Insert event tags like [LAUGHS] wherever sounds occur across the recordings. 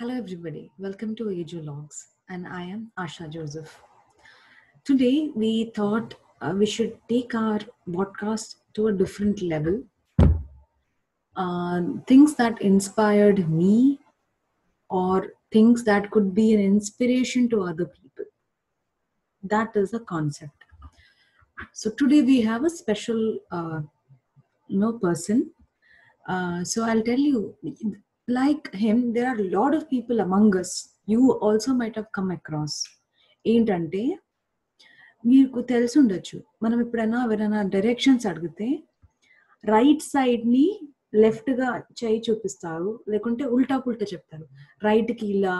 Hello, everybody. Welcome to Ajo Logs, and I am Asha Joseph. Today, we thought uh, we should take our podcast to a different level. Uh, things that inspired me, or things that could be an inspiration to other people. That is a concept. So today we have a special, uh, you know, person. Uh, so I'll tell you, like him, there are a lot of people among us. You also might have come across. ఏంటంటే మీకు తెలిసి ఉండొచ్చు మనం ఎప్పుడైనా ఎవరైనా directions అడిగితే right సైడ్ని లెఫ్ట్గా చేయి చూపిస్తారు లేకుంటే ఉల్టా పుల్టా చెప్తారు రైట్కి ఇలా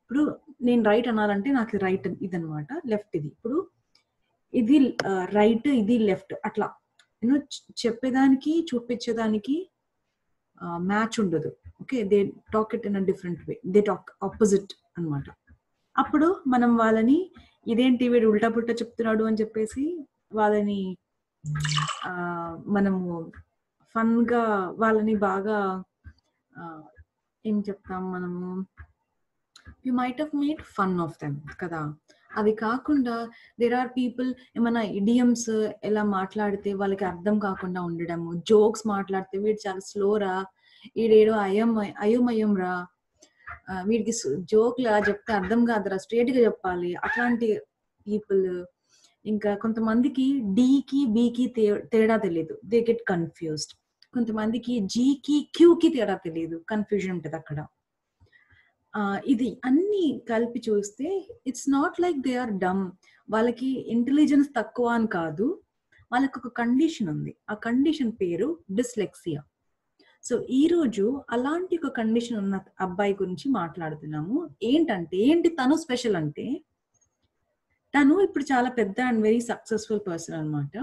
ఇప్పుడు నేను రైట్ అనాలంటే నాకు రైట్ ఇదనమాట లెఫ్ట్ ఇది ఇప్పుడు ఇది రైట్ ఇది లెఫ్ట్ అట్లా నేను చెప్పేదానికి చూపించేదానికి మ్యాచ్ ఉండదు okay they talk it in a different way they talk opposite అనమాట అప్పుడు మనం వాళ్ళని ఇదేంటి వీడు ఉల్టా పుల్టా చెప్తున్నాడు అని చెప్పేసి వాళ్ళని మనము ఫన్గా వాళ్ళని బాగా ఏం చెప్తాం మనము? You might uh made fun of them కదా? అది కాకుండా దేర్ ఆర్ పీపుల్ ఏమైనా ఇడియమ్స్ ఎలా మాట్లాడితే వాళ్ళకి అర్థం కాకుండా ఉండడము జోక్స్ మాట్లాడితే వీడు చాలా స్లోరా ఈడేడో అయం అయోమయం రా వీడికి జోక్ లా చెప్తే అర్థం కాదురా స్ట్రేట్గా చెప్పాలి. అట్లాంటి పీపుల్. ఇంకా కొంతమందికి డీకి బీకి తేడా తెలియదు దే గెట్ కన్ఫ్యూజ్డ్ కొంతమందికి జీకి క్యూకి తేడా తెలియదు కన్ఫ్యూజన్ ఉంటుంది అక్కడ. ఆ, ఇది అన్ని కలిపి చూస్తే it's not like they are dumb వాళ్ళకి ఇంటెలిజెన్స్ తక్కువ అని కాదు. వాళ్ళకి ఒక కండిషన్ ఉంది. ఆ కండిషన్ పేరు డిస్లెక్సియా. సో ఈ రోజు అలాంటి ఒక కండిషన్ ఉన్న అబ్బాయి గురించి మాట్లాడుతున్నాము. ఏంటంటే ఏంటి తను స్పెషల్ అంటే తను ఇప్పుడు చాలా పెద్ద అండ్ వెరీ సక్సెస్ఫుల్ పర్సన్ అన్నమాట.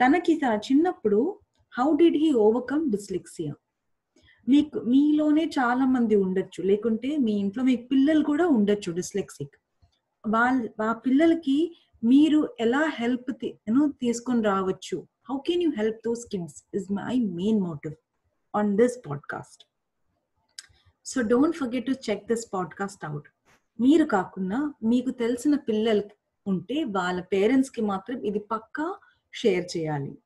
తనకి తన చిన్నప్పుడు how did he overcome dyslexia? మీకు మీలోనే చాలా మంది ఉండొచ్చు. లేకుంటే మీ ఇంట్లో మీ పిల్లలు కూడా ఉండొచ్చు డిస్లెక్సిక్. వాళ్ళ ఆ పిల్లలకి మీరు ఎలా హెల్ప్ తీసుకొని రావచ్చు? How can you help those kids? Is my main motive. On this podcast. So don't forget to check this podcast out మీరు కాకుండా మీకు తెలిసిన పిల్లలు ఉంటే వాళ్ళ పేరెంట్స్కి మాత్రం ఇది పక్కా షేర్ చేయాలి.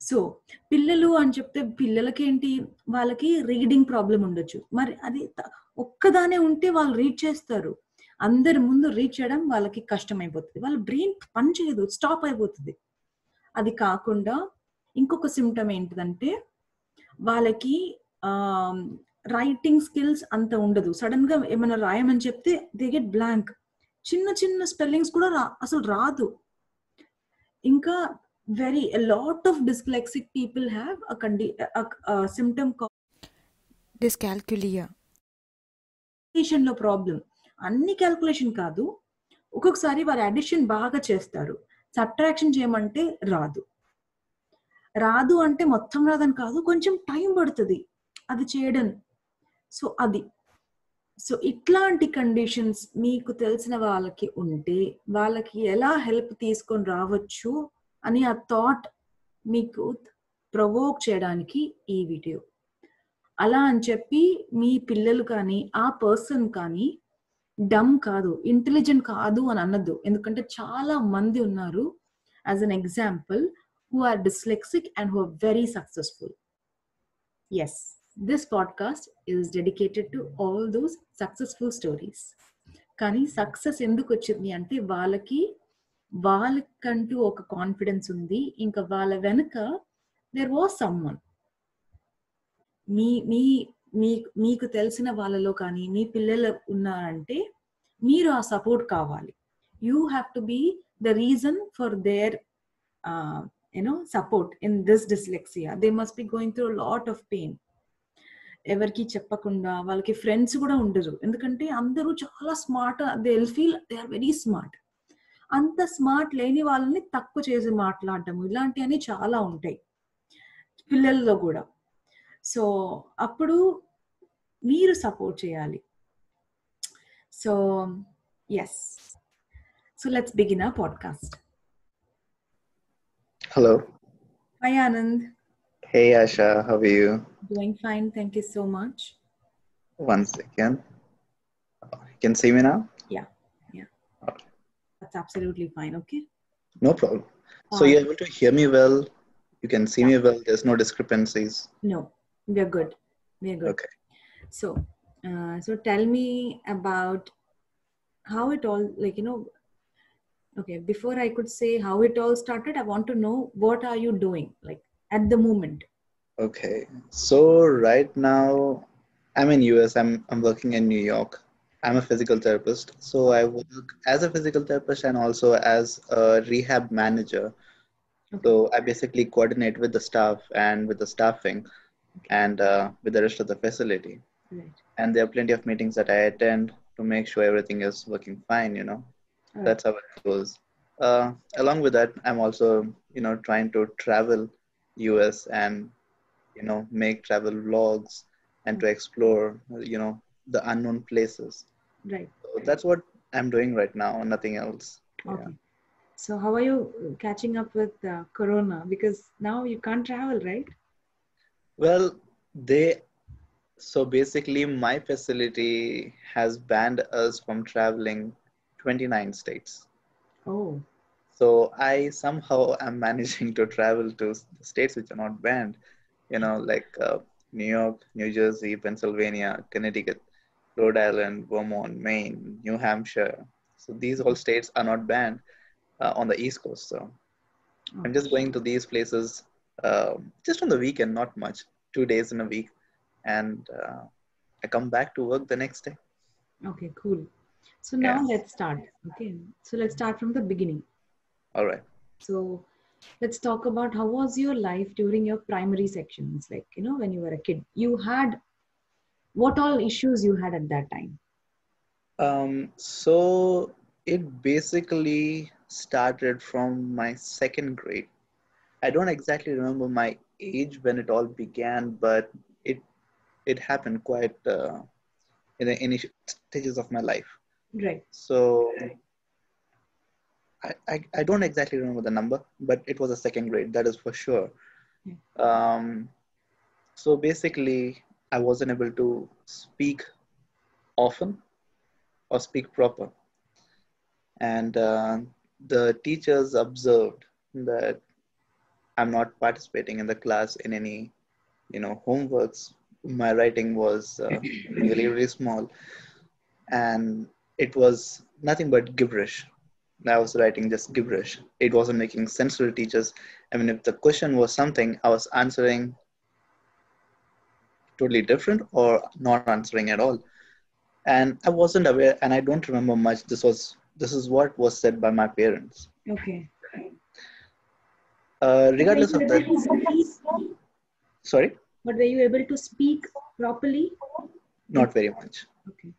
సో పిల్లలు అని చెప్తే పిల్లలకి ఏంటి వాళ్ళకి రీడింగ్ ప్రాబ్లం ఉండొచ్చు. మరి అది ఒక్కదానే ఉంటే వాళ్ళు రీడ్ చేస్తారు. అందరి ముందు రీడ్ చేయడం వాళ్ళకి కష్టం అయిపోతుంది వాళ్ళ బ్రెయిన్ పని చేయదు స్టాప్ అయిపోతుంది. అది కాకుండా ఇంకొక సిమ్టమ్ ఏంటిదంటే వాళ్ళకి రైటింగ్ స్కిల్స్ అంత ఉండదు. సడన్గా ఏమైనా రాయమని చెప్తే దే గెట్ బ్లాంక్ చిన్న చిన్న స్పెల్లింగ్స్ కూడా రా అసలు రాదు. ఇంకా very lot of dyslexic people have a కండి సిమ్టమ్లో ప్రాబ్లం అన్ని క్యాల్కులేషన్ కాదు. ఒక్కొక్కసారి వారు అడిషన్ బాగా చేస్తారు. సబ్ట్రాక్షన్ చేయమంటే రాదు. రాదు అంటే మొత్తం రాదని కాదు కొంచెం టైం పడుతుంది. అది చేయడం. సో అది. సో ఇట్లాంటి కండిషన్స్ మీకు తెలిసిన వాళ్ళకి ఉంటే వాళ్ళకి ఎలా హెల్ప్ తీసుకొని రావచ్చు అని ఆ థాట్ మీకు ప్రవోక్ చేయడానికి ఈ వీడియో అలా అని చెప్పి మీ పిల్లలు కానీ ఆ పర్సన్ కానీ డమ్ కాదు ఇంటెలిజెంట్ కాదు అని అన్నద్దు ఎందుకంటే చాలా మంది ఉన్నారు. As an example who are dyslexic and who are very successful Yes, this podcast is dedicated to all those successful stories కానీ సక్సెస్ ఎందుకు వచ్చింది అంటే వాళ్ళకి వాళ్ళకంటూ ఒక కాన్ఫిడెన్స్ ఉంది. ఇంకా వాళ్ళ వెనుక దెర్ వాస్ సమ్మన్ మీ మీ మీ మీకు తెలిసిన వాళ్ళలో కానీ మీ పిల్లలు ఉన్నారంటే మీరు ఆ సపోర్ట్ కావాలి. You have to be the reason for their you know support in this dyslexia they must going through through lot of pain ఎవరికి చెప్పకుండా వాళ్ళకి ఫ్రెండ్స్ కూడా ఉండరు. ఎందుకంటే అందరూ చాలా smart they feel they are very smart అంత స్మార్ట్ లేని వాళ్ళని తక్కువ చేసి మాట్లాడటం ఇలాంటివన్నీ చాలా ఉంటాయి. పిల్లల్లో కూడా. సో అప్పుడు మీరు సపోర్ట్ చేయాలి. So yes so let's begin ఆ podcast Hello. Hi, Anand. Hey, Asha. How are you? Doing fine. Thank you so much. One second. You can see me now? Yeah. Yeah. Okay. That's absolutely fine. Okay. No problem. Um, so uh, you're able to hear me well. You can see yeah. me well. There's no discrepancies. No, we're good. We're good. Okay. So, uh, so tell me about how it all, like, you know, okay, before I could say how it all started, I want to know what are you doing, like, at the moment? Okay. So right now I'm in US. I'm I'm working in New York. I'm a physical therapist. So I work as a physical therapist and also as a rehab manager. Okay. So I basically coordinate with the staff and with the staffing and uh, with the rest of the facility. Right. And there are plenty of meetings that I attend to make sure everything is working fine, you know. Right. That's how it goes. Uh, along with that, I'm also, you know, trying to travel US and, you know, make travel vlogs and to explore, you know, the unknown places. Right. So that's what I'm doing right now, nothing else. Yeah. Okay. So, how are you catching up with uh, Corona? Because now you can't travel, right? Well, they so basically my facility has banned us from traveling 29 states. Oh, So I somehow am managing to travel to states which are not banned, you know, like uh, New York, New Jersey, Pennsylvania, Connecticut, Rhode Island, Vermont, Maine, New Hampshire. So these all states are not banned uh, on the East Coast. So I'm just going to these places um just on the weekend, not much, two days in a week, and uh, I come back to work the next day. okay, cool. So now Yeah. let's start. Okay, so let's start from the beginning. All right. So let's talk about how was your life during your primary sections, like you know when you were a kid. You had what all issues you had at that time? Um, so it basically started from my second grade. I don't exactly remember my age when it all began, but it it happened quite uh, in the initial stages of my life. Right. So I, I, I don't exactly remember the number, but it was a second grade, that is for sure. Yeah. Um, so basically, I wasn't able to speak often or speak proper. And uh, the teachers observed that I'm not participating in the class in any, you know, homeworks. My writing was uh, [COUGHS] really, really small. And it was nothing but gibberish. I was writing just gibberish. It wasn't making sense to the teachers. I mean, if the question was something, I was answering totally different or not answering at all. And I wasn't aware, and I don't remember much. This was this is what was said by my parents. Okay. Uh, regardless of you able to that, sorry, But were you able to speak properly? not very much. Okay.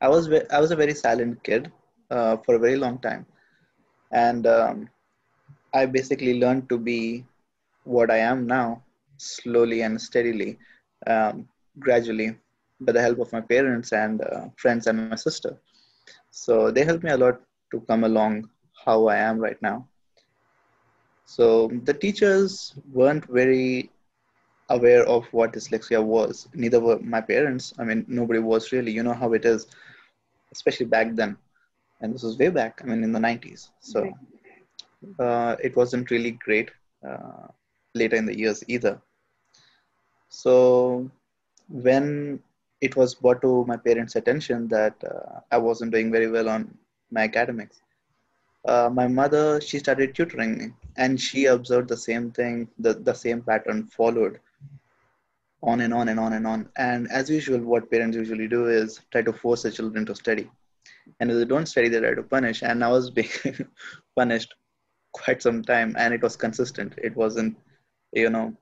I was I was a very silent kid uh, for a very long time, and um, I basically learned to be what I am now, slowly and steadily, um, gradually, by the help of my parents and uh, friends and my sister. So they helped me a lot to come along how I am right now. So the teachers weren't very aware of what dyslexia was. Neither were my parents. I mean, nobody was really. You know how it is, especially back then. And this was way back. I mean, in the 90s. So uh, it wasn't really great uh, later in the years either. So when it was brought to my parents' attention that uh, I wasn't doing very well on my academics, uh, my mother she started tutoring me, and she observed the same thing. The the same pattern followed on and on and on and on. And as usual, what parents usually do is try to force the children to study. And if they don't study, they try to punish. And I was being [LAUGHS] punished quite some time, and it was consistent. It wasn't, you know,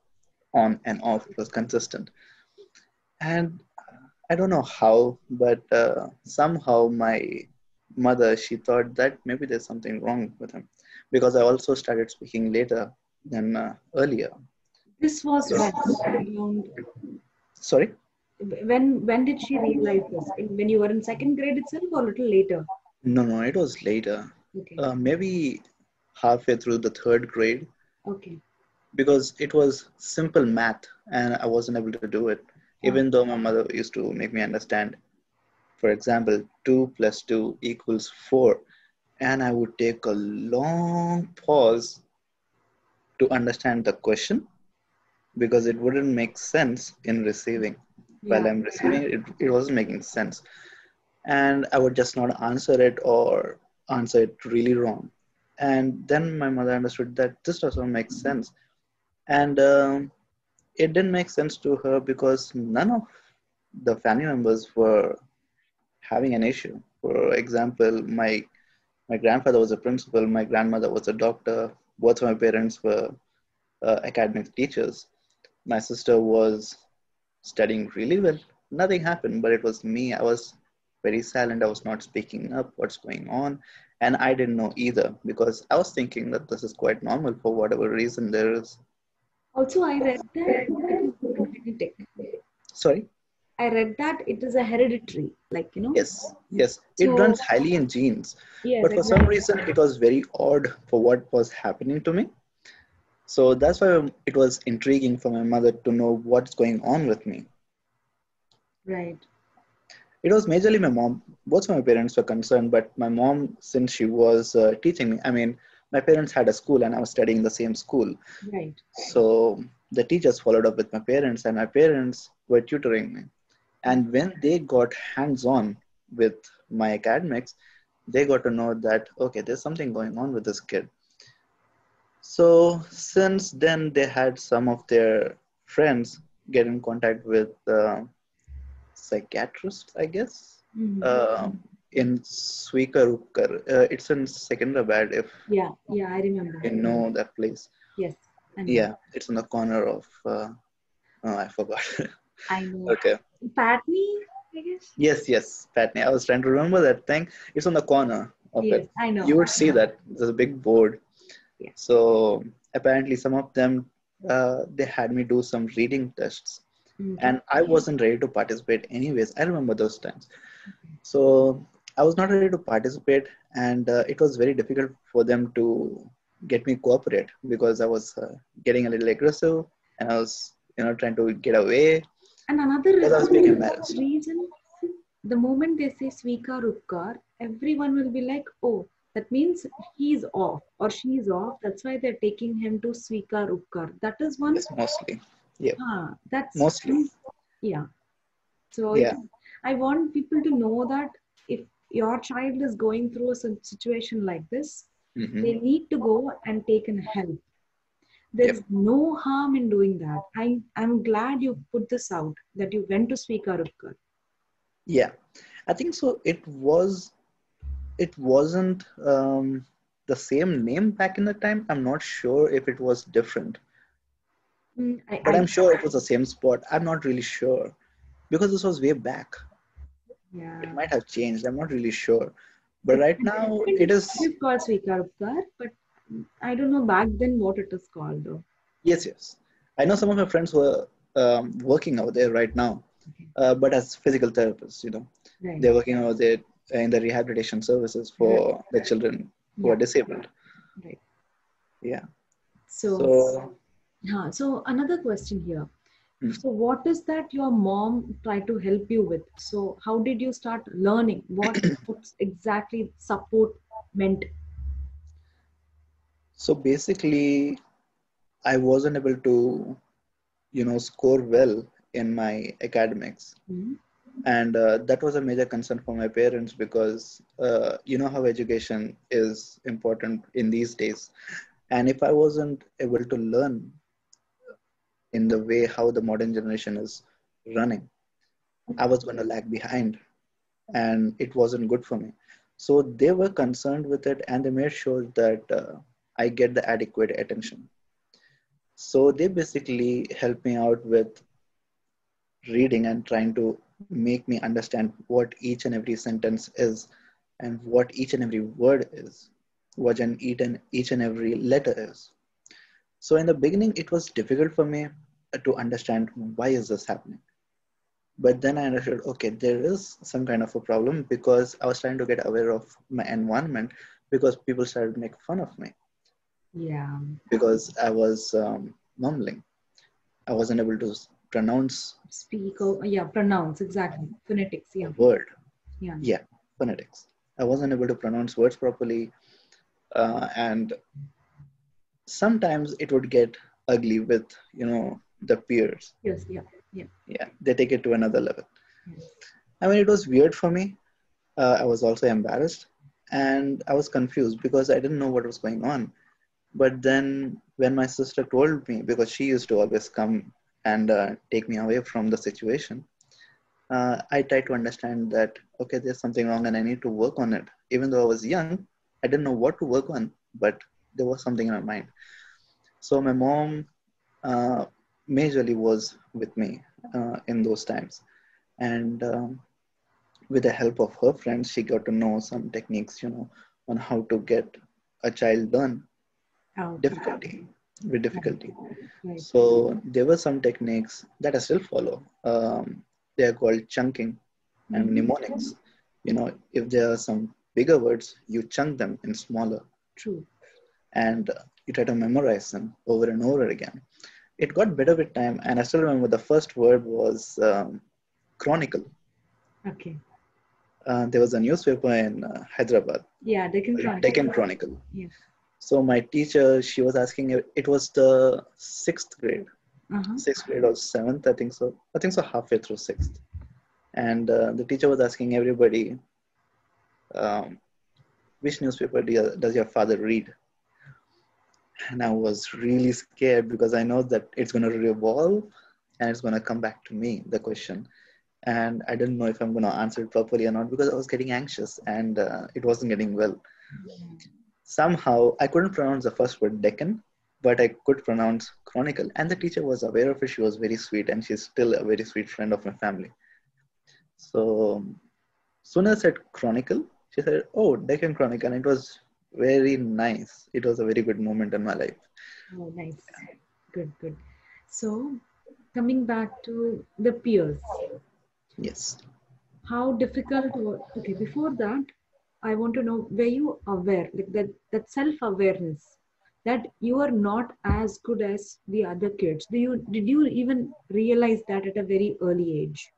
on and off. It was consistent. And I don't know how, but uh, somehow my mother she thought that maybe there's something wrong with him, because I also started speaking later than uh, earlier. This was when, around, Sorry. when when did she realize this? When you were in second grade itself, or a little later? No, no, it was later. Okay. Uh, maybe halfway through the third grade okay. because it was simple math and I wasn't able to do it. even though my mother used to make me understand for example 2 plus 2 equals 4 and i would take a long pause to understand the question because it wouldn't make sense in receiving. While i'm receiving it, it wasn't making sense. And i would just not answer it or answer it really wrong. And then my mother understood that this doesn't make sense. And um, it didn't make sense to her because none of the family members were having an issue. For example my my grandfather was a principal my grandmother was a doctor. Both of my parents were uh, academic teachers my sister was studying really well. Nothing happened but it was me. I was very silent. I was not speaking up what's going on. And i didn't know either because i was thinking that this is quite normal for whatever reason there is. Also, I read that it is sorry? I read that it is a hereditary, like you know. yes yes. It So- runs highly in genes. Yes. but for some reason it was very odd for what was happening to me so that's why it was intriguing for my mother to know what's going on with me. Right. it was majorly my mom. Both my parents were concerned but my mom since she was uh, teaching me i mean my parents had a school and i was studying the same school. Right. so the teachers followed up with my parents and my parents were tutoring me. And when they got hands on with my academics they got to know that okay there's something going on with this kid so since then they had some of their friends get in contact with uh, psychiatrists i guess Mhm. um, in Swikar Upkar. Uh, it's in Secunderabad if yeah. Yeah. I remember. you know that place. Yes. I. Yeah, it's on the corner of. Uh, oh, I forgot. [LAUGHS] I know. okay. Patney, I guess. Yes, yes, Patney. I was trying to remember that thing. It's on the corner of Yes, it. I know. You would see that there's a big board. Yeah. So apparently, some of them uh, they had me do some reading tests, Mhm. and I wasn't ready to participate. Anyways, I remember those times. So I was not ready to participate, and uh, it was very difficult for them to get me cooperate because I was uh, getting a little aggressive, and I was, you know, trying to get away. And another Because I was being embarrassed. reason, the moment they say Swikar Upkar, everyone will be like, oh, that means he's off or she's off. That's why they're taking him to Swikar Upkar. That is one. Yes, mostly. Yeah, Ah, that's mostly. Yeah. So Yeah. I want people to know that if your child is going through a situation like this, Mhm. they need to go and take in help. There's no harm in doing that. I, I'm glad you put this out that you went to Swikar Upkar. Yeah, I think so. It was, it wasn't um, the same name back in the time. I'm not sure if it was different, Mm, I, but I, I'm sure it was the same spot. I'm not really sure because this was way back. yeah. It might have changed. I'm not really sure, but right now it is. It's called Swikar Upkar, but I don't know back then what it is called though. Yes, yes. I know some of my friends who are um, working out there right now, uh, but as physical therapists, you know, Right. they're working out there in the rehabilitation services for the children who are disabled. Right. Yeah. So, So huh, so another question here. Hmm. So, what is that your mom tried to help you with? So, how did you start learning what [CLEARS THROAT] what exactly support meant? So basically, I wasn't able to, you know, score well in my academics, Hmm? And uh, that was a major concern for my parents because uh, you know how education is important in these days, and if I wasn't able to learn in the way how the modern generation is running, I was going to lag behind, and it wasn't good for me. So they were concerned with it, and they made sure that uh, I get the adequate attention. So they basically helped me out with reading and trying to make me understand what each and every sentence is and what each and every word is, what an each and each and every letter is. So in the beginning, it was difficult for me to understand why is this happening. But then I understood, okay, there is some kind of a problem because I was trying to get aware of my environment because people started to make fun of me Yeah. because I was um, mumbling. I wasn't able to pronounce Speak or yeah, pronounce exactly. Phonetics. Yeah. word. Yeah. Yeah, phonetics. I wasn't able to pronounce words properly, uh, and sometimes it would get ugly with you know the peers. Yes. Yeah. Yeah, they take it to another level. Yes. I mean, it was weird for me. Uh, I was also embarrassed and I was confused because I didn't know what was going on. But then, when my sister told me, because she used to always come and uh, take me away from the situation, uh, I tried to understand that, okay, there's something wrong and I need to work on it. Even though I was young, I didn't know what to work on, but there was something in my mind. So, my mom uh, majorly was with me uh, in those times. And um, with the help of her friends, she got to know some techniques, you know, on how to get a child done How? difficulty with difficulty. Right. So there were some techniques that I still follow. Um, they are called chunking and Mhm. mnemonics. You know, if there are some bigger words, you chunk them in smaller True. and you try to memorize them over and over again. It got better with time, and I still remember the first word was um, chronicle. Okay. Uh, there was a newspaper in uh, Hyderabad, Yeah. Deccan Chronicle. Deccan Chronicle. Yeah. So my teacher, she was asking, it was the sixth grade, Uh-huh. sixth grade or seventh, I think so. I think so, halfway through sixth. And uh, the teacher was asking everybody, um, which newspaper do you, does your father read? And I was really scared because I know that it's going to revolve and it's going to come back to me, the question. And I didn't know if I'm going to answer it properly or not because I was getting anxious and uh, it wasn't getting well. Somehow I couldn't pronounce the first word Deccan, but I could pronounce Chronicle. And the teacher was aware of it. She was very sweet and she's still a very sweet friend of my family. So soon as I said Chronicle, she said, Oh, Deccan Chronicle. And it was very nice. It was a very good moment in my life. Oh, nice. Good, good. So, coming back to the peers, Yes. how difficult was okay before that i want to know were you aware like that that self-awareness that you are not as good as the other kids do you did you even realize that at a very early age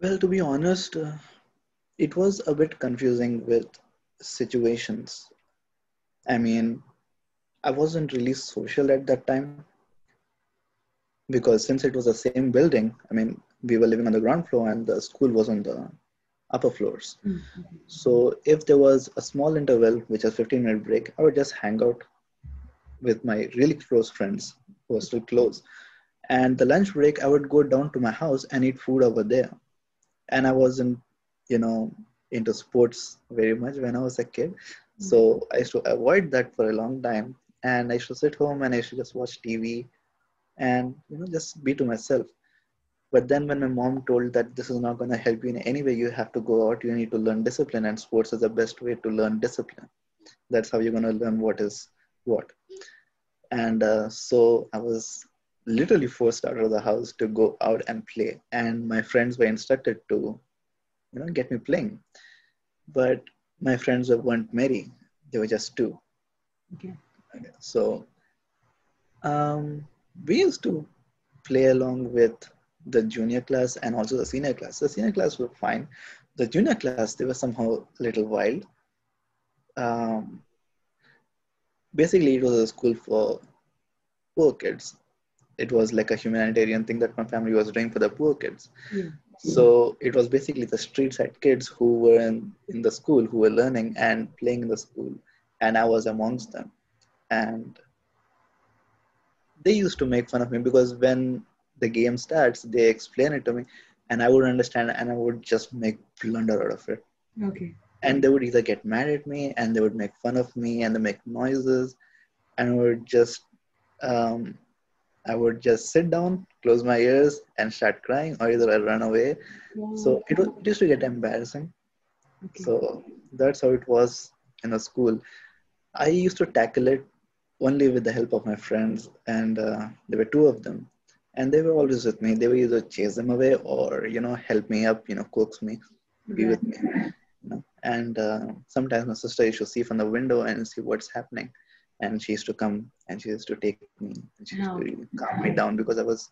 Well, to be honest, uh, it was a bit confusing with situations. I mean, I wasn't really social at that time because since it was the same building, I mean, we were living on the ground floor and the school was on the upper floors. Mm-hmm. So if there was a small interval, which is 15 minute break, I would just hang out with my really close friends who are still close. And the lunch break, I would go down to my house and eat food over there. And I wasn't, you know, into sports very much when I was a kid. Mm-hmm. So I used to avoid that for a long time. And I used to sit home and I used to just watch TV and, you know, just be to myself. But then when my mom told that this is not going to help you in any way, you have to go out, you need to learn discipline, and sports is the best way to learn discipline. That's how you're going to learn what is what. And uh, so I was literally forced out of the house to go out and play. And my friends were instructed to, you know, get me playing. But my friends weren't merry, they were just two. okay So um, we used to play along with the junior class and also the senior class. The senior class were fine. The junior class, they were somehow a little wild. Um, basically, it was a school for poor kids. It was like a humanitarian thing that my family was doing for the poor kids. yeah So it was basically the street side kids who were in, in the school, who were learning and playing in the school. And I was amongst them. And they used to make fun of me because when the game starts, they explain it to me and I would understand and I would just make blunder out of it. okay And they would either get mad at me and they would make fun of me and they make noises and I would just um, I would just sit down, close my ears, and start crying, or either I run away. yeah. So it, was, it used to get embarrassing. okay. So that's how it was in a school. I used to tackle it only with the help of my friends, and uh, there were two of them, and they were always with me. They would either chase them away or you know help me up, you know, coax me, be Yeah. with me. You know? And uh, sometimes my sister used to see from the window and see what's happening, and she used to come and she used to take me and she used Oh. to calm me down because I was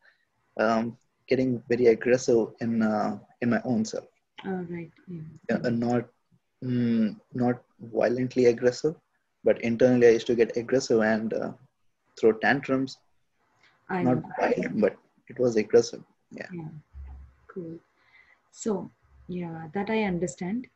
um, getting very aggressive in uh, in my own self, Oh, right. Yeah. Yeah, uh, not mm, not violently aggressive, but internally I used to get aggressive and uh, throw tantrums. I Not violent, but it was aggressive. Yeah. Cool. So, yeah, that I understand.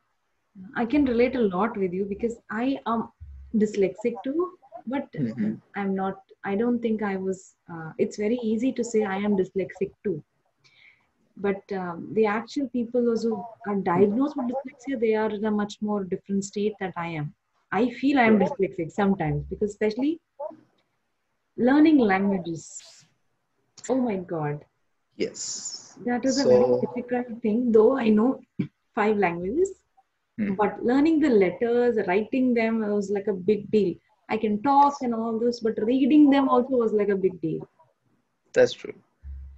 I can relate a lot with you because I am dyslexic too, but Mhm. I'm not, I don't think I was, uh, it's very easy to say I am dyslexic too. But um, the actual people those who are diagnosed with dyslexia, they are in a much more different state that I am. I feel I am dyslexic sometimes because, especially learning languages. Oh my God. Yes. That is a very difficult thing, though I know five languages. Hmm. But learning the letters, writing them was like a big deal. I can talk and all this, but reading them also was like a big deal. That's true.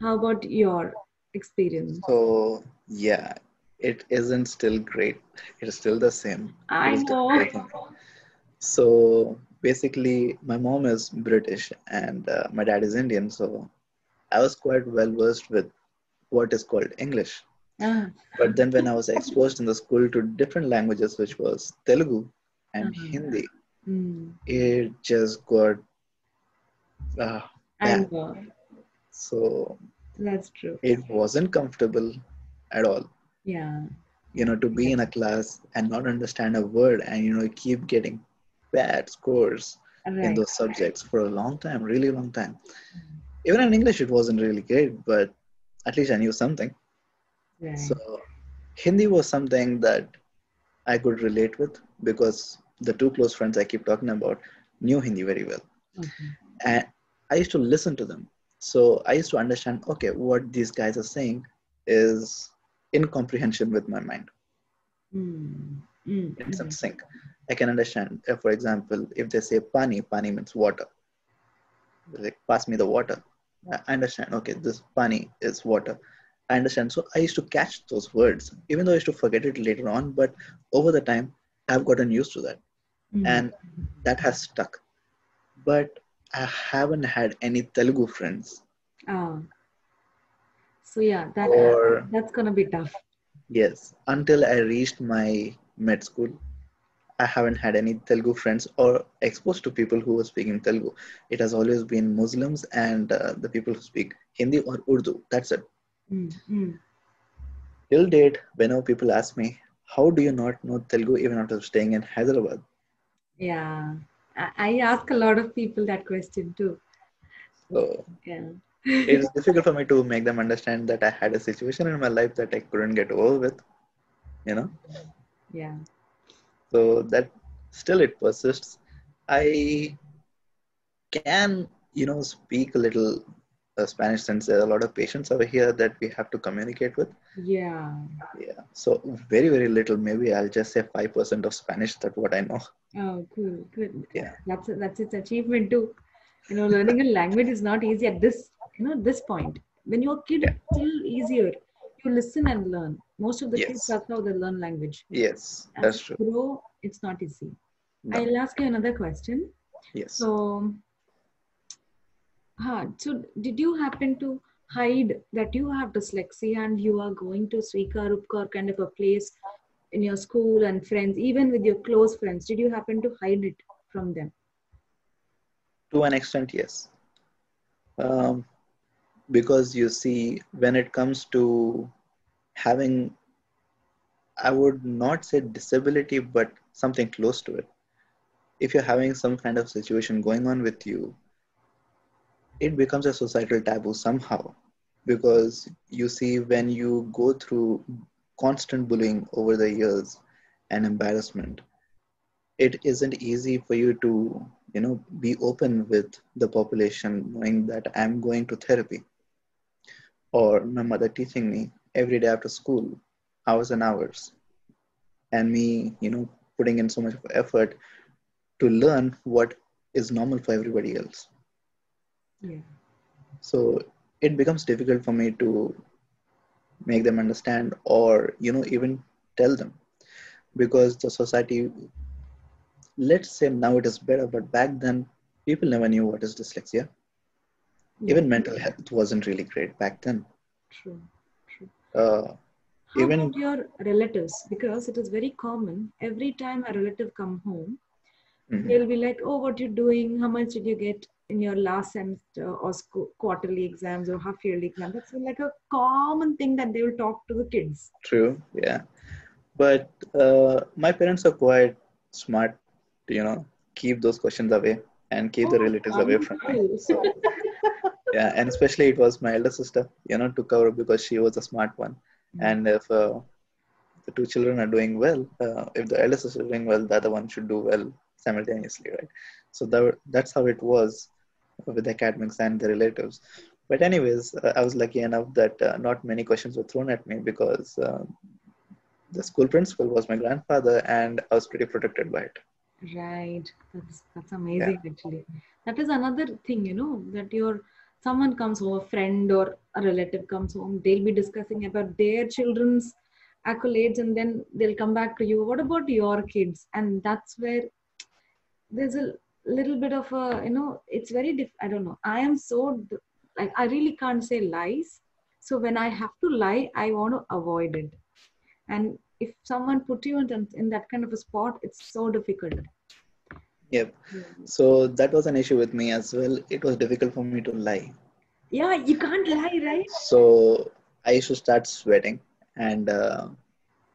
How about your experience? So yeah, it isn't still great. It is still the same. I know. So basically, my mom is British and uh, my dad is Indian. So I was quite well versed with what is called English. Ah, But then when I was exposed in the school to different languages, which was Telugu and. Hindi, mm, it just got uh, I so That's true. it wasn't comfortable at all. Yeah. you know to be in a class and not understand a word and you know keep getting bad scores in those subjects for a long time really long time even in english it wasn't really great but at least i knew something so hindi was something that i could relate with because the two close friends i keep talking about knew hindi very well and i used to listen to them so i used to understand okay what these guys are saying is in comprehension with my mind Mm, mm, it's in sync. I can understand. If, for example, if they say pani, pani means water. Like, pass me the water. I understand. Okay, this pani is water. I understand. So I used to catch those words, even though I used to forget it later on. But over the time, I've gotten used to that, Mm. and that has stuck. But I haven't had any Telugu friends, Ah. So yeah, that or that's gonna be tough. Yes, until I reached my med school, I haven't had any Telugu friends or exposed to people who were speaking Telugu. It has always been Muslims and uh, the people who speak Hindi or Urdu. That's it. Mm, mm. Till date, whenever people ask me, how do you not know Telugu even after staying in Hyderabad? Yeah, I, I ask a lot of people that question too. So Yeah. it's difficult for me to make them understand that I had a situation in my life that I couldn't get over with, you know? Yeah. So that still it persists i can you know speak a little uh, spanish since there are a lot of patients over here that we have to communicate with Yeah. yeah so very very little maybe i'll just say 5% of spanish that what i know Oh, cool. Good. Yeah. That's that's its achievement too. You know, learning a language is not easy at this you know this point. When you're a kid, Yeah. it's still easier. You listen and learn. Most of the kids Yes. that's how they learn language. yes As that's true Grow, it's not easy. No. I'll ask you another question. yes So, huh, so did you happen to hide that you have dyslexia and you are going to Swikar Upkar kind of a place in your school and friends, even with your close friends? Did you happen to hide it from them? to an extent yes um, because you see when it comes to having i would not say disability but something close to it. If you're having some kind of situation going on with you it becomes a societal taboo somehow. Because you see when you go through constant bullying over the years and embarrassment it isn't easy for you to you know be open with the population knowing that i'm going to therapy or my mother teaching me every day after school hours and hours and me you know putting in so much effort to learn what is normal for everybody else Yeah. so it becomes difficult for me to make them understand or you know even tell them because the society let's say now it is better but back then people never knew what is dyslexia. Even mental health wasn't really great back then. True. True. Uh, How Even- about your relatives? Because it is very common. Every time a relative come home, mhm. they'll be like, "Oh, what you doing? How much did you get in your last semester or sco- quarterly exams or half yearly exam?" That's like a common thing that they will talk to the kids. True, yeah. But uh, my parents are quite smart to, you know, keep those questions away and keep the Oh, relatives away from me. So, [LAUGHS] yeah, and especially it was my elder sister, you know, to cover because she was a smart one. And if uh, the two children are doing well, uh, if the elder sister is doing well, the other one should do well simultaneously, right? So that, that's how it was with the academics and the relatives. But anyways, uh, I was lucky enough that uh, not many questions were thrown at me because uh, the school principal was my grandfather, and I was pretty protected by it. Right. That's that's amazing actually. That is another thing, you know, that your someone comes home, a friend or a relative comes home, they'll be discussing about their children's accolades and then they'll come back to you. What about your kids? And that's where there's a little bit of a, you know, it's very diff I don't know. I am so like I really can't say lies. So when I have to lie, I want to avoid it. And if someone put you in, in that kind of a spot, it's so difficult. Yep. So that was an issue with me as well. It was difficult for me to lie. Yeah, you can't lie, right? So I used to start sweating, and uh,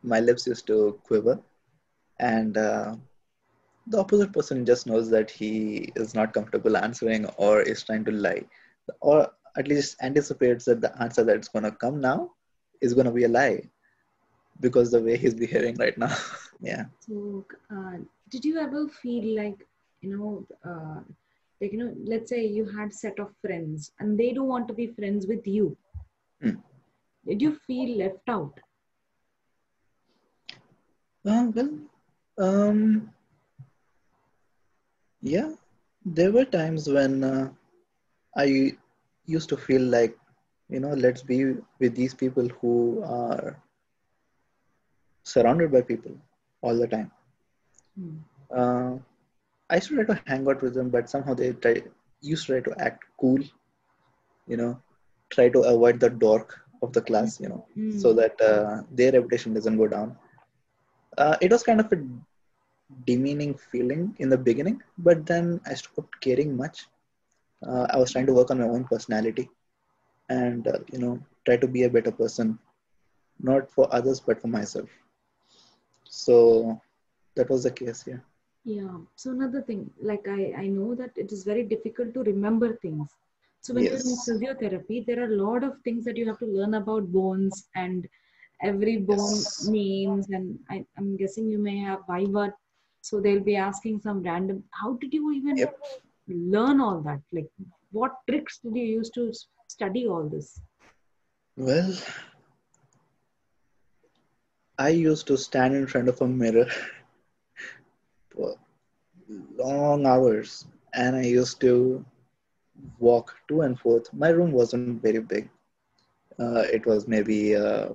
my lips used to quiver, and uh, the opposite person just knows that he is not comfortable answering or is trying to lie, or at least anticipates that the answer that's gonna come now is gonna be a lie, because the way he's behaving right now. [LAUGHS] yeah. So, uh, did you ever feel like, you know, uh, like, you know, let's say you had set of friends and they don't want to be friends with you. Hmm. Did you feel left out? Uh, well, um, yeah, there were times when uh, I used to feel like, you know, let's be with these people who are surrounded by people all the time. Hmm. Uh, I used to try to hang out with them, but somehow they try, used to try to act cool, you know, try to avoid the dork of the class, you know, Hmm. so that uh, their reputation doesn't go down. Uh, it was kind of a demeaning feeling in the beginning, but then I stopped caring much. Uh, I was trying to work on my own personality and, uh, you know, try to be a better person, not for others, but for myself. So that was the case yeah Yeah. So another thing, like I, I know that it is very difficult to remember things. So when you're in Yes. physiotherapy, there are a lot of things that you have to learn about bones and every bone Yes. names. And I, I'm guessing you may have Viva. So they'll be asking some random, how did you even Yep. learn all that? Like what tricks did you use to study all this? Well, I used to stand in front of a mirror [LAUGHS] long hours and I used to walk to and forth. My room wasn't very big. Uh, it was maybe uh,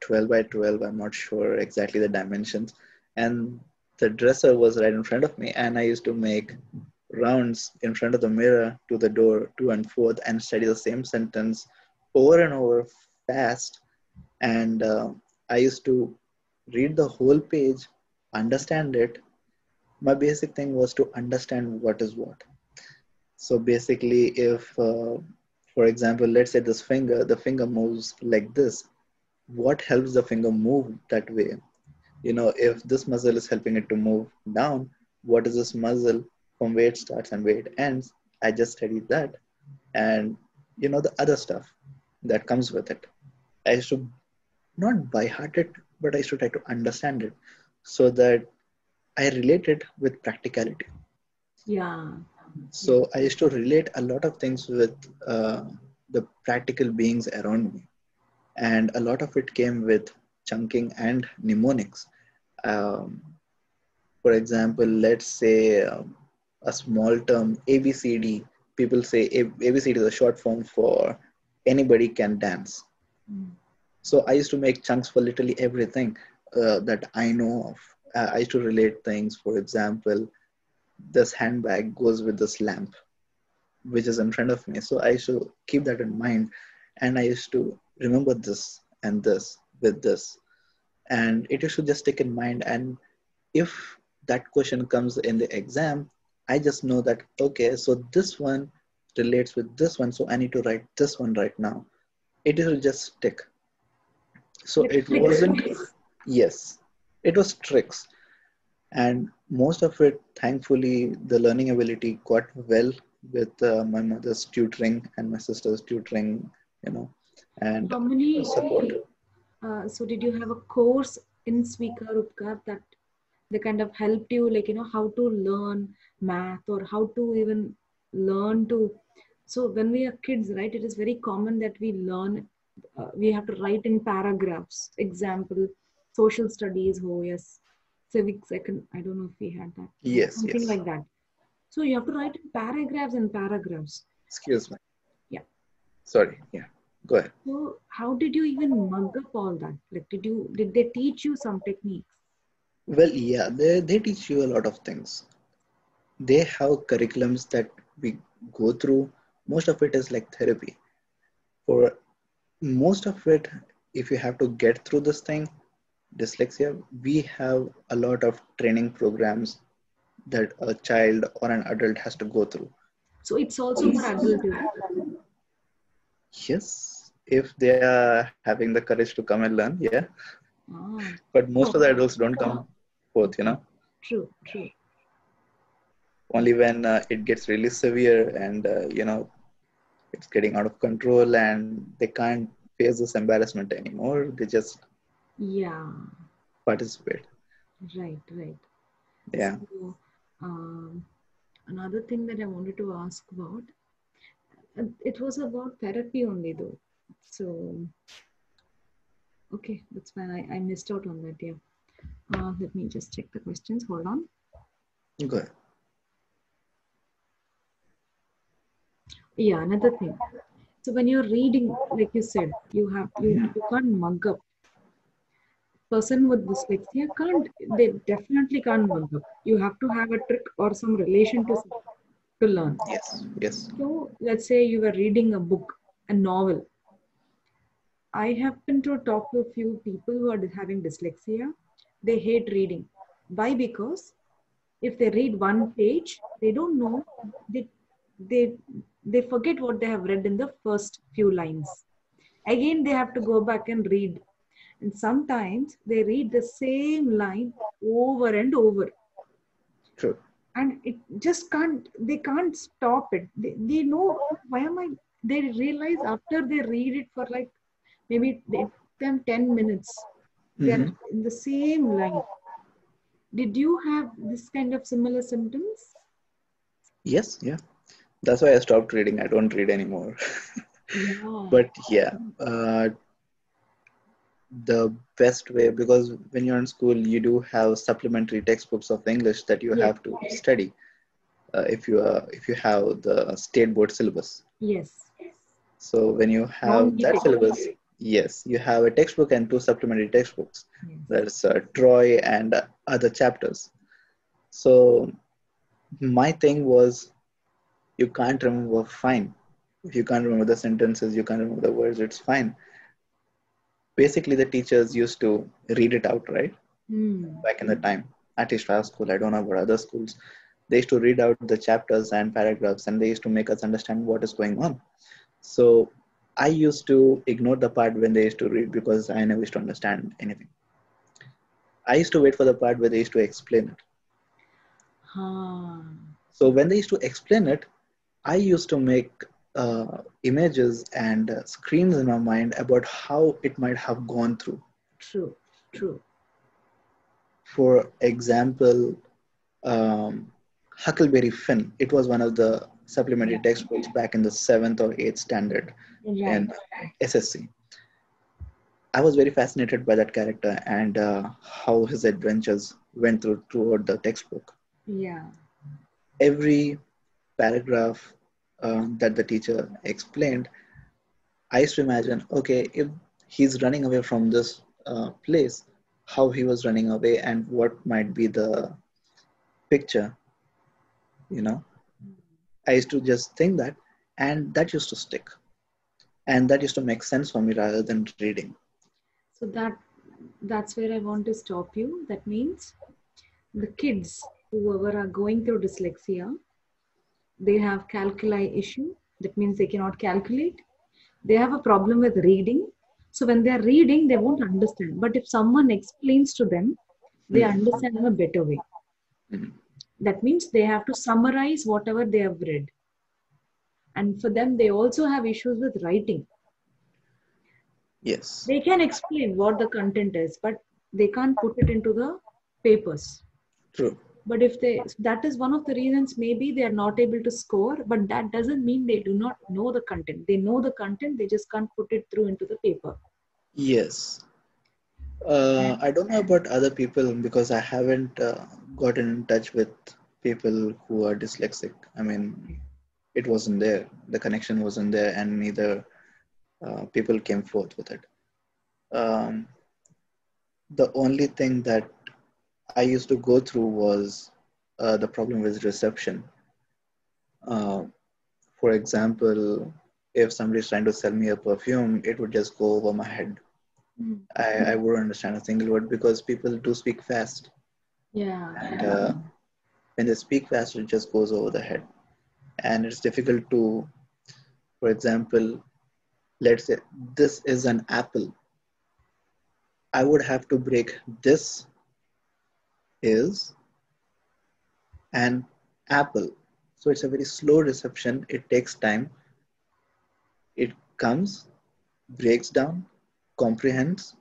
12 by 12. I'm not sure exactly the dimensions. And the dresser was right in front of me, and I used to make rounds in front of the mirror to the door, to and forth, and study the same sentence over and over fast. And uh, I used to read the whole page, understand it. My basic thing was to understand what is what. So basically, if, uh, for example, let's say this finger, the finger moves like this, what helps the finger move that way? You know, if this muscle is helping it to move down, what is this muscle from where it starts and where it ends? I just studied that. And, you know, the other stuff that comes with it. I used to not by heart it, but I used to try to understand it so that I relate it with practicality. Yeah. So I used to relate a lot of things with uh, the practical beings around me. And a lot of it came with chunking and mnemonics. Um, for example, let's say um, a small term ABCD. People say A- ABCD is a short form for anybody can dance. Mm. So I used to make chunks for literally everything uh, that I know of. Uh, I used to relate things. For example, this handbag goes with this lamp, which is in front of me. So I should keep that in mind. And I used to remember this and this with this. And it should just stick in mind. And if that question comes in the exam, I just know that, okay, so this one relates with this one. So I need to write this one right now. It will just stick. So it wasn't, [LAUGHS] yes, it was tricks. And most of it, thankfully, the learning ability got well with uh, my mother's tutoring and my sister's tutoring, you know, and How many? support. Uh, so did you have a course in Swikar Upkar that they kind of helped you, like you know, how to learn math or how to even learn to? So when we are kids, right, it is very common that we learn. Uh, we have to write in paragraphs. Example, social studies. Oh yes, civics. I can. I don't know if we had that. Yes, Something yes. like that. So you have to write in paragraphs and paragraphs. Excuse me. Yeah. Sorry. Yeah. Go ahead. So how did you even mug up all that? Like, did you did they teach you some techniques? Well, yeah, they, they teach you a lot of things. They have curriculums that we go through. Most of it is like therapy. For most of it, if you have to get through this thing, dyslexia, we have a lot of training programs that a child or an adult has to go through. So it's also for adults. Yes, if they are having the courage to come and learn, yeah. Ah, But most of the adults don't come forth, you know. true, true. only when uh, it gets really severe and uh, you know it's getting out of control and they can't face this embarrassment anymore they just Yeah, participate right, right. yeah So, um, another thing that I wanted to ask about, uh, it was about therapy only though. So, okay, that's fine. I, I missed out on that. Yeah. Uh, let me just check the questions. Hold on. go ahead yeah another thing so when you're reading like you said you have you, you can't mug up person with dyslexia can't they definitely can't mug up you have to have a trick or some relation to to learn. Yes yes. So let's say you were reading a book a novel. I happen to talk to a few people who are having dyslexia. They hate reading. Why? Because if they read one page they don't know they they they forget what they have read in the first few lines. Again they have to go back and read and sometimes they read the same line over and over. True. And it just can't they can't stop it. They, they know why am i they realize after they read it for like maybe them 10 minutes. They're Mhm. in the same line. Did you have this kind of similar symptoms? Yes yeah. That's why i stopped reading. I don't read anymore. [LAUGHS] Yeah. But yeah uh, the best way because when you're in school you do have supplementary textbooks of english that you Yeah. have to study uh, if you uh, if you have the state board syllabus. Yes. So when you have that syllabus yes you have a textbook and two supplementary textbooks. Yes. there's uh, troy and uh, other chapters. So my thing was you can't remember fine. If you can't remember the sentences you can't remember the words it's fine basically the teachers used to read it out right Hmm. back in the time at least school i don't know about other schools they used to read out the chapters and paragraphs and they used to make us understand what is going on so i used to ignore the part when they used to read because i never used to understand anything i used to wait for the part where they used to explain it Ah. so when they used to explain it i used to make uh, images and uh, screens in my mind about how it might have gone through true true for example, um, Huckleberry Finn. It was one of the supplementary textbooks back in the seventh or eighth standard right in SSC. I was very fascinated by that character and uh, how his adventures went through throughout the textbook. yeah Every paragraph um, that the teacher explained, I used to imagine, okay, if he's running away from this uh, place, how he was running away and what might be the picture you know? I used to just think that and that used to stick. And that used to make sense for me rather than reading. So that that's where I want to stop you. That means the kids, whoever are going through dyslexia, they have calculi issue. That means they cannot calculate. They have a problem with reading. So when they are reading, they won't understand. But if someone explains to them, they Mhm. understand in a better way. That means they have to summarize whatever they have read. And for them, they also have issues with writing. yes They can explain what the content is, but they can't put it into the papers. true But if they, that is one of the reasons maybe they are not able to score, but that doesn't mean they do not know the content. They know the content, they just can't put it through into the paper. yes uh, i don't know about other people because i haven't uh, gotten in touch with people who are dyslexic i mean it wasn't there the connection wasn't there and neither uh, people came forth with it um, the only thing that i used to go through was uh, the problem with reception. Uh, for example if somebody's trying to sell me a perfume it would just go over my head. I, I wouldn't understand a single word because people do speak fast. Yeah. and uh, when they speak fast it just goes over the head. And it's difficult to for example let's say this is an apple. I would have to break this is an apple. So it's a very slow reception. It takes time. It comes breaks down comprehends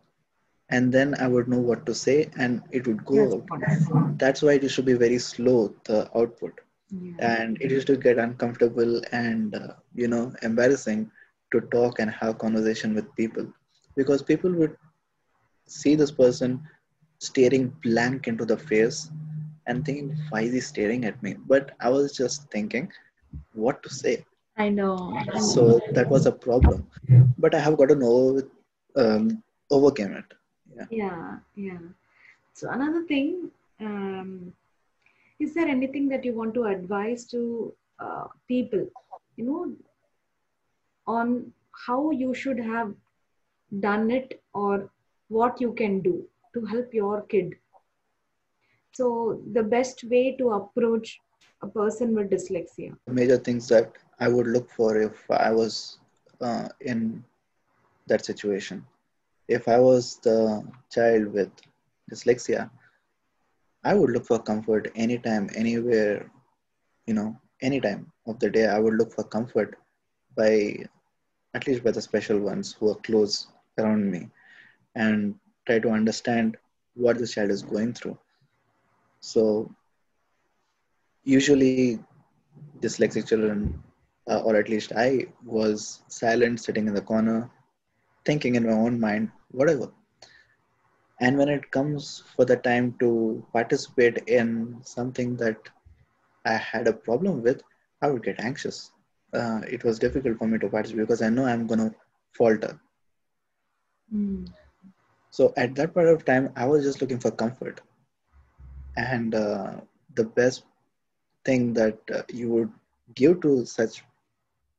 and then i would know what to say and it would go Yes, out. that's why it should be very slow the output. Yeah. and it used to get uncomfortable and uh, you know embarrassing to talk and have conversation with people. Because people would see this person staring blank into the face and thinking why is he staring at me? But i was just thinking what to say? I know. so that was a problem. But i have gotten over um, overcame it. Yeah. Yeah, yeah. So another thing, um, is there anything that you want to advise to uh, people, you know, on how you should have done it or what you can do to help your kid? So the best way to approach a person with dyslexia. major things that I would look for if I was uh, in that situation. If I was the child with dyslexia, I would look for comfort anytime, anywhere, you know, anytime of the day. I would look for comfort by at least by the special ones who are close around me and try to understand what this child is going through. So, usually, dyslexic children, uh, or at least I, was silent, sitting in the corner, thinking in my own mind, whatever. And when it comes for the time to participate in something that I had a problem with, I would get anxious. Uh, it was difficult for me to participate because I know I'm going to falter. Mm. So at that point of time, I was just looking for comfort. And uh, the best thing that uh, you would give to such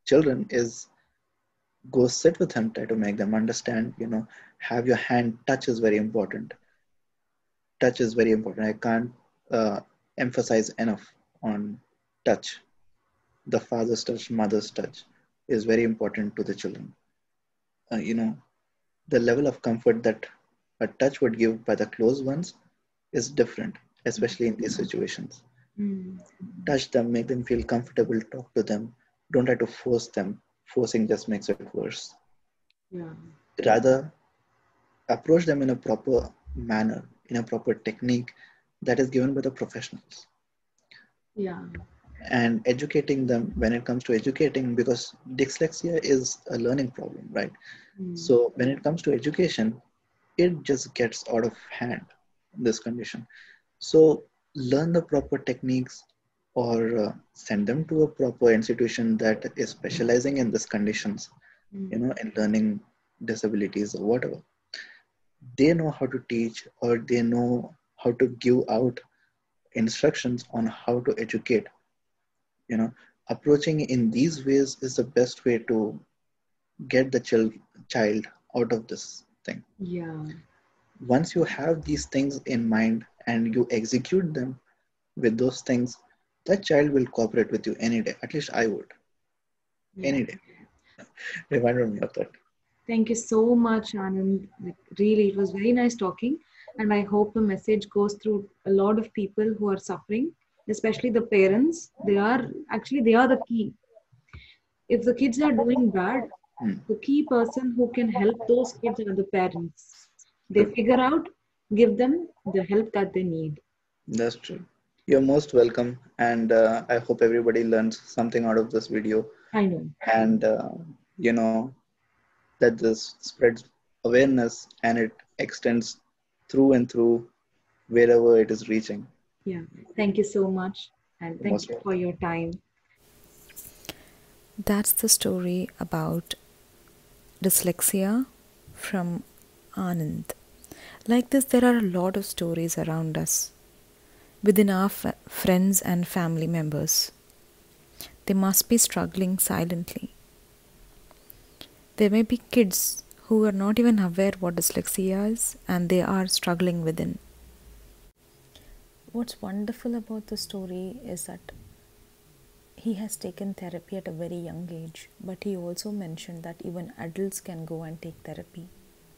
children is go sit with them, try to make them understand, you know, have your hand touch is very important. Touch is very important. I can't uh, emphasize enough on touch. The father's touch, mother's touch is very important to the children. Uh, you know, the level of comfort that a touch would give by the close ones is different, especially in these situations. Mm. Touch them, make them feel comfortable, talk to them. Don't try to force them. Forcing just makes it worse. Yeah. Rather, approach them in a proper manner, in a proper technique that is given by the professionals. Yeah. And educating them when it comes to educating, because dyslexia is a learning problem, right? Mm. So when it comes to education, it just gets out of hand, this condition. So learn the proper techniques or uh, send them to a proper institution that is specializing in these conditions, Mm. you know, in learning disabilities or whatever. They know how to teach or they know how to give out instructions on how to educate you know approaching in these ways is the best way to get the child child out of this thing Yeah. once you have these things in mind and you execute them with those things that child will cooperate with you any day at least i would yeah. any day reminded me of that Thank you so much, Anand. Like, really, it was very nice talking. And I hope the message goes through a lot of people who are suffering, especially the parents. They are actually they are the key. If the kids are doing bad, Hmm. the key person who can help those kids are the parents. They figure out, give them the help that they need. that's true you're most welcome and uh, i hope everybody learns something out of this video I know. and uh, you know that this spreads awareness and it extends through and through wherever it is reaching Yeah. Thank you so much. And thank most you for your time. That's the story about dyslexia from Anand. Like this, there are a lot of stories around us within our f- friends and family members. They must be struggling silently. There may be kids who are not even aware what dyslexia is and they are struggling within. What's wonderful about the story is that he has taken therapy at a very young age, but he also mentioned that even adults can go and take therapy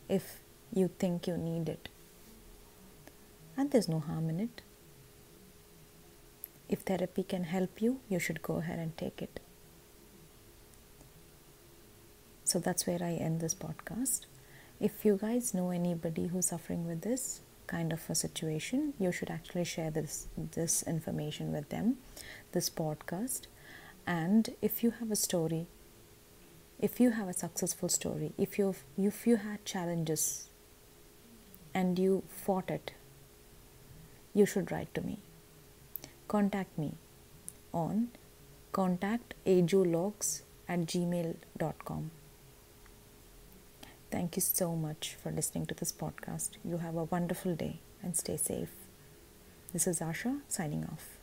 if you think you need it. And there's no harm in it. If therapy can help you, you should go ahead and take it. So that's where I end this podcast. If you guys know anybody who's suffering with this kind of a situation, you should actually share this this information with them, this podcast. And if you have a story, if you have a successful story, if you if you had challenges and you fought it, you should write to me. Contact me on contactajologs at gmail.com. Thank you so much for listening to this podcast. You have a wonderful day and stay safe. This is Asha signing off.